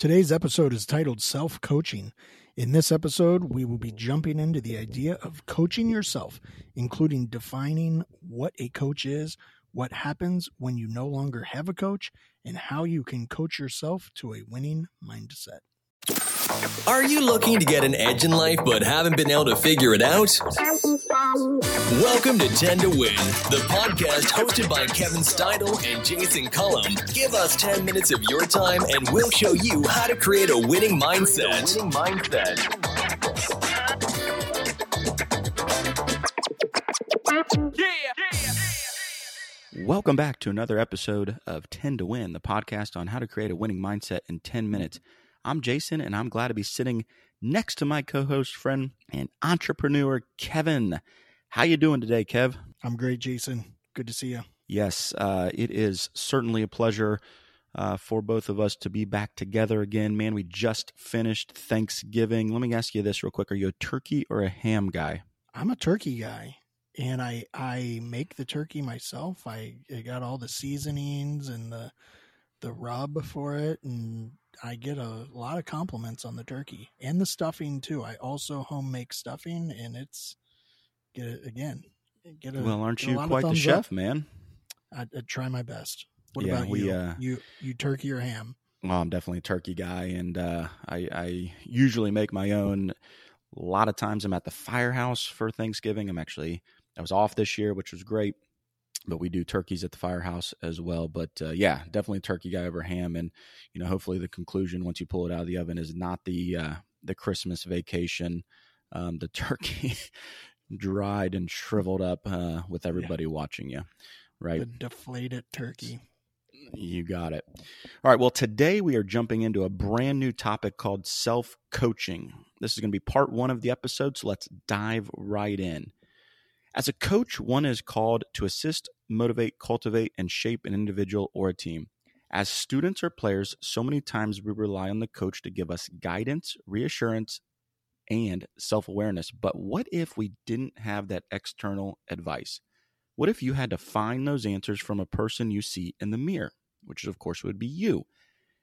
Today's episode is titled Self Coaching. In this episode, we will be jumping into the idea of coaching yourself, including defining what a coach is, what happens when you no longer have a coach, and how you can coach yourself to a winning mindset. Are you looking to get an edge in life but haven't been able to figure it out? Welcome to 10 to Win, the podcast hosted by Kevin Steidel and Jason Cullum. Give us 10 minutes of your time and we'll show you how to create a winning mindset. Winning mindset. Welcome back to another episode of 10 to Win, the podcast on how to create a winning mindset in 10 minutes. I'm Jason, and I'm glad to be sitting next to my co-host friend and entrepreneur Kevin. How you doing today, Kev? I'm great, Jason. Good to see you. Yes, uh, it is certainly a pleasure uh, for both of us to be back together again. Man, we just finished Thanksgiving. Let me ask you this real quick: Are you a turkey or a ham guy? I'm a turkey guy, and I I make the turkey myself. I, I got all the seasonings and the the rub for it, and I get a lot of compliments on the turkey and the stuffing too. I also home make stuffing, and it's get it again. Get a, well, aren't you quite the chef, up. man? I, I try my best. What Yeah, about we, you? uh, you you turkey or ham? Well, I'm definitely a turkey guy, and uh, I, I usually make my own. A lot of times, I'm at the firehouse for Thanksgiving. I'm actually I was off this year, which was great, but we do turkeys at the firehouse as well. But uh, yeah, definitely turkey guy over ham, and you know, hopefully, the conclusion once you pull it out of the oven is not the uh, the Christmas vacation, um, the turkey dried and shriveled up uh, with everybody watching you, right? The deflated turkey. You got it. All right. Well, today we are jumping into a brand new topic called self coaching. This is going to be part one of the episode, so let's dive right in. As a coach, one is called to assist, motivate, cultivate, and shape an individual or a team. As students or players, so many times we rely on the coach to give us guidance, reassurance, and self awareness. But what if we didn't have that external advice? What if you had to find those answers from a person you see in the mirror, which of course would be you?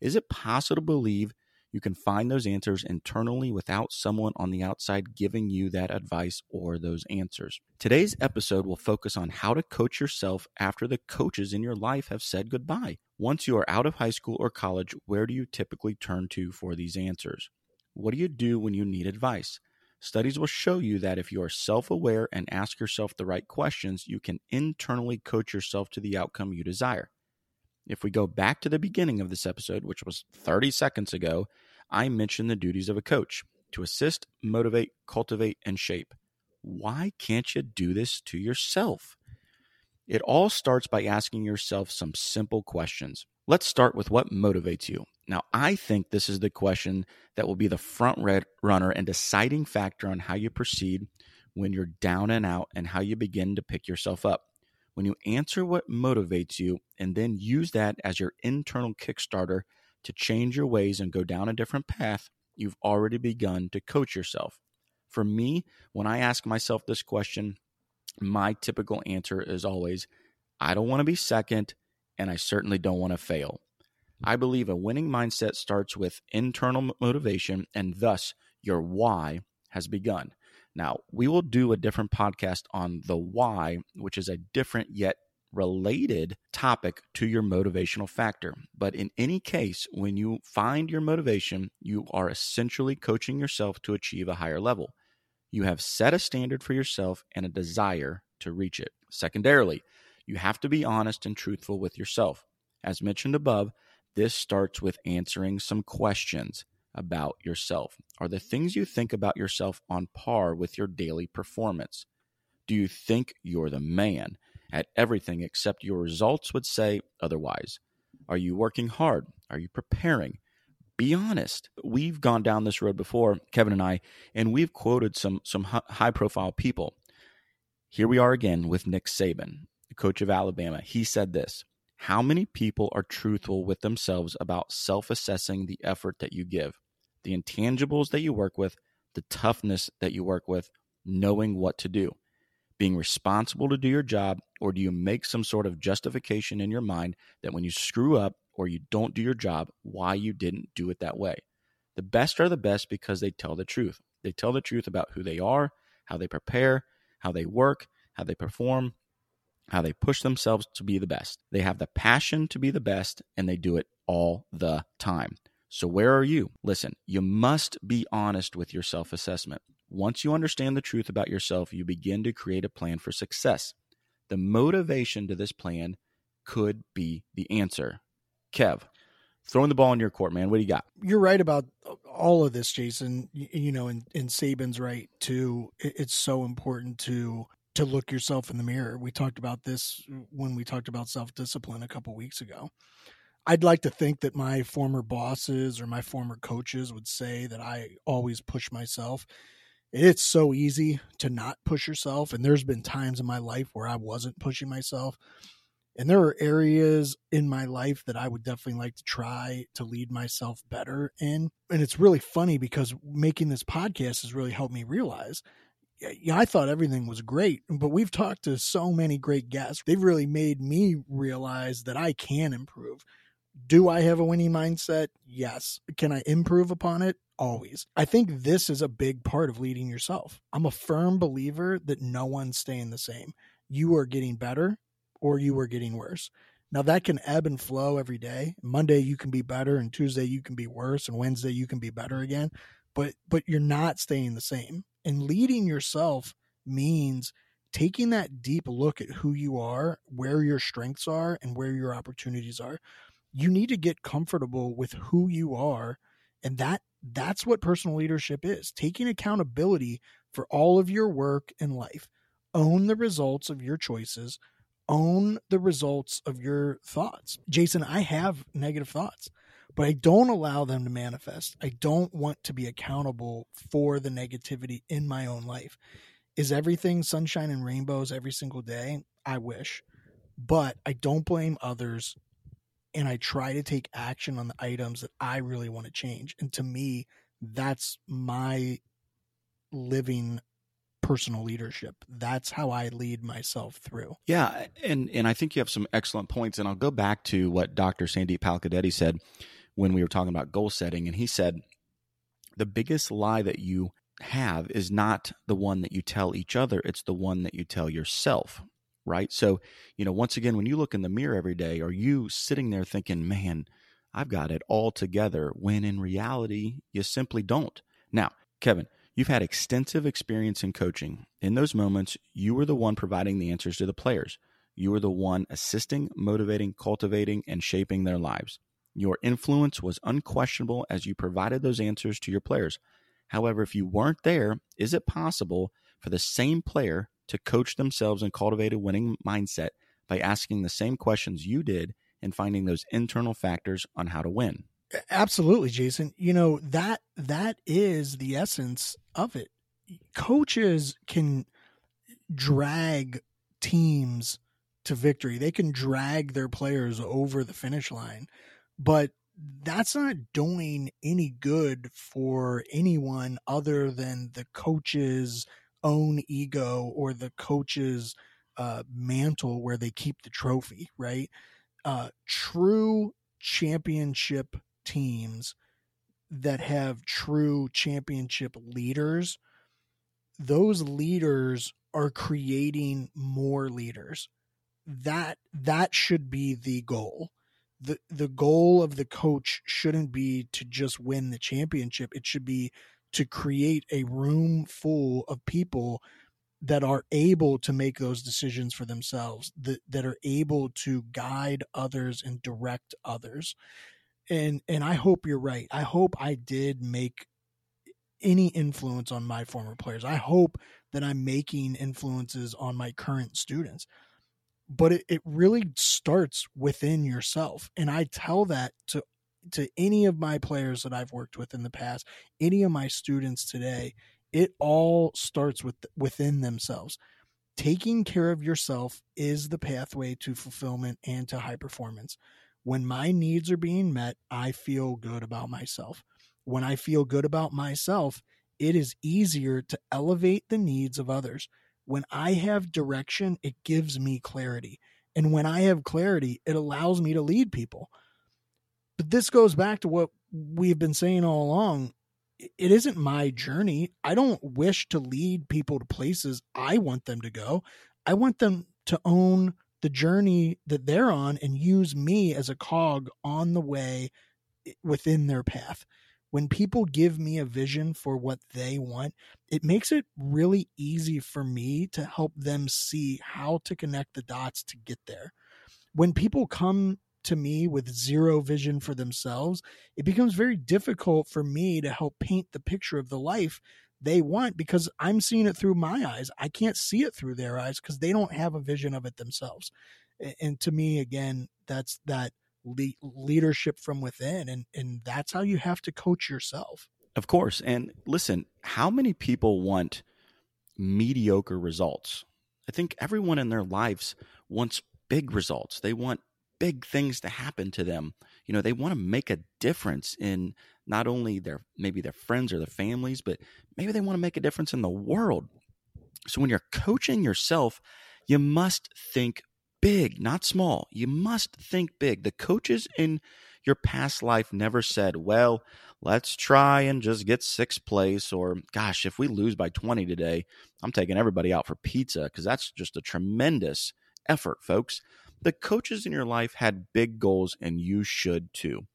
Is it possible to believe you can find those answers internally without someone on the outside giving you that advice or those answers? Today's episode will focus on how to coach yourself after the coaches in your life have said goodbye. Once you are out of high school or college, where do you typically turn to for these answers? What do you do when you need advice? Studies will show you that if you are self aware and ask yourself the right questions, you can internally coach yourself to the outcome you desire. If we go back to the beginning of this episode, which was 30 seconds ago, I mentioned the duties of a coach to assist, motivate, cultivate, and shape. Why can't you do this to yourself? It all starts by asking yourself some simple questions. Let's start with what motivates you. Now, I think this is the question that will be the front runner and deciding factor on how you proceed when you're down and out and how you begin to pick yourself up. When you answer what motivates you and then use that as your internal kickstarter to change your ways and go down a different path, you've already begun to coach yourself. For me, when I ask myself this question, my typical answer is always I don't want to be second, and I certainly don't want to fail. I believe a winning mindset starts with internal motivation, and thus your why has begun. Now, we will do a different podcast on the why, which is a different yet related topic to your motivational factor. But in any case, when you find your motivation, you are essentially coaching yourself to achieve a higher level. You have set a standard for yourself and a desire to reach it. Secondarily, you have to be honest and truthful with yourself. As mentioned above, this starts with answering some questions about yourself. Are the things you think about yourself on par with your daily performance? Do you think you're the man at everything except your results would say otherwise? Are you working hard? Are you preparing? Be honest. We've gone down this road before, Kevin and I, and we've quoted some some high profile people. Here we are again with Nick Saban, the coach of Alabama. He said this How many people are truthful with themselves about self assessing the effort that you give, the intangibles that you work with, the toughness that you work with, knowing what to do? Being responsible to do your job, or do you make some sort of justification in your mind that when you screw up or you don't do your job, why you didn't do it that way. The best are the best because they tell the truth. They tell the truth about who they are, how they prepare, how they work, how they perform, how they push themselves to be the best. They have the passion to be the best and they do it all the time. So, where are you? Listen, you must be honest with your self assessment. Once you understand the truth about yourself, you begin to create a plan for success. The motivation to this plan could be the answer. Kev, throwing the ball in your court, man. What do you got? You're right about all of this, Jason. You, know, and, and right too. It, it's so important to to look yourself in the mirror. We talked about this when we talked about self discipline a couple weeks ago. I'd like to think that my former bosses or my former coaches would say that I always push myself. It's so easy to not push yourself. And there's been times in my life where I wasn't pushing myself. And there are areas in my life that I would definitely like to try to lead myself better in. And it's really funny because making this podcast has really helped me realize yeah, I thought everything was great, but we've talked to so many great guests. They've really made me realize that I can improve. Do I have a winning mindset? Yes. Can I improve upon it? Always. I think this is a big part of leading yourself. I'm a firm believer that no one's staying the same. You are getting better or you are getting worse. Now that can ebb and flow every day. Monday you can be better and Tuesday you can be worse and Wednesday you can be better again. But but you're not staying the same. And leading yourself means taking that deep look at who you are, where your strengths are and where your opportunities are you need to get comfortable with who you are and that that's what personal leadership is taking accountability for all of your work and life. Own the results of your choices. Own the results of your thoughts. Jason i have negative thoughts but i don't allow them to manifest. I don't want to be accountable for the negativity in my own life. Is everything sunshine and rainbows every single day? I wish but i don't blame others and I try to take action on the items that I really want to change. And to me, that's my living personal leadership. That's how I lead myself through. Yeah, and and I think you have some excellent points and I'll go back to what Dr. Sandy Palkadetti said when we were talking about goal setting and he said the biggest lie that you have is not the one that you tell each other, it's the one that you tell yourself right? So, you know, once again, when you look in the mirror every day, are you sitting there thinking, man, I've got it all together, when in reality, you simply don't? Now, Kevin, you've had extensive experience in coaching. In those moments, you were the one providing the answers to the players. You were the one assisting, motivating, cultivating, and shaping their lives. Your influence was unquestionable as you provided those answers to your players. However, if you weren't there, is it possible for the same player to coach themselves and cultivate a winning mindset by asking the same questions you did and finding those internal factors on how to win. Absolutely, Jason. You know, that that is the essence of it. Coaches can drag teams to victory. They can drag their players over the finish line, but that's not doing any good for anyone other than the coaches own ego or the coach's uh, mantle where they keep the trophy, right? Uh, true championship teams that have true championship leaders, those leaders are creating more leaders. That that should be the goal. The the goal of the coach shouldn't be to just win the championship. It should be to create a room full of people that are able to make those decisions for themselves that, that are able to guide others and direct others. And and i hope you're right. I hope i did make any influence on my former players. I hope that i'm making influences on my current students. But it, it really starts within yourself. And i tell that to to any of my players that I've worked with in the past, any of my students today, it all starts with within themselves. Taking care of yourself is the pathway to fulfillment and to high performance. When my needs are being met, I feel good about myself. When I feel good about myself, it is easier to elevate the needs of others. When I have direction, it gives me clarity. And when I have clarity, it allows me to lead people But this goes back to what we've been saying all along. It isn't my journey. I don't wish to lead people to places I want them to go. I want them to own the journey that they're on and use me as a cog on the way within their path. When people give me a vision for what they want, it makes it really easy for me to help them see how to connect the dots to get there. When people come to me with zero vision for themselves, it becomes very difficult for me to help paint the picture of the life they want because I'm seeing it through my eyes. I can't see it through their eyes because they don't have a vision of it themselves. And to me, again, that's that le- leadership from within, and and that's how you have to coach yourself. Of course. And listen, how many people want mediocre results? I think everyone in their lives wants big results. They want big things to happen to them. You know, they want to make a difference in not only their maybe their friends or their families, but maybe they want to make a difference in the world. So when you're coaching yourself, you must think big, not small. You must think big. The coaches in your past life never said, well, let's try and just get sixth place, or gosh, if we lose by 20 today, I'm taking everybody out for pizza because that's just a tremendous effort, folks. The coaches in your life had big goals, and you should too.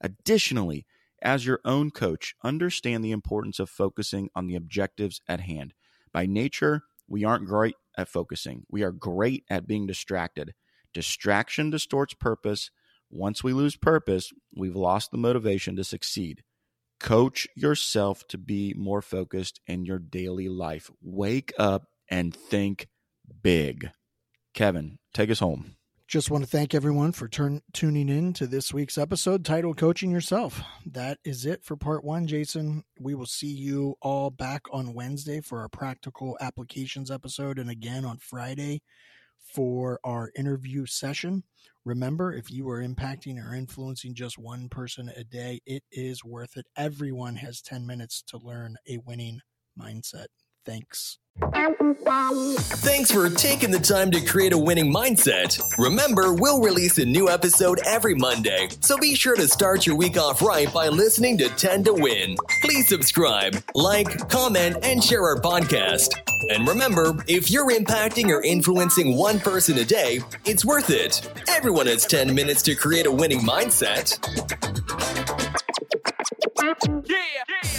Additionally, as your own coach, understand the importance of focusing on the objectives at hand. By nature, we aren't great at focusing. We are great at being distracted. Distraction distorts purpose. Once we lose purpose, we've lost the motivation to succeed. Coach yourself to be more focused in your daily life. Wake up and think big. Kevin, take us home. Just want to thank everyone for turn, tuning in to this week's episode titled Coaching Yourself. That is it for part one, Jason. We will see you all back on Wednesday for our practical applications episode and again on Friday for our interview session. Remember, if you are impacting or influencing just one person a day, it is worth it. Everyone has 10 minutes to learn a winning mindset. Thanks. Thanks for taking the time to create a winning mindset. Remember, we'll release a new episode every Monday, so be sure to start your week off right by listening to 10 to Win. Please subscribe, like, comment, and share our podcast. And remember, if you're impacting or influencing one person a day, it's worth it. Everyone has 10 minutes to create a winning mindset. Yeah! yeah.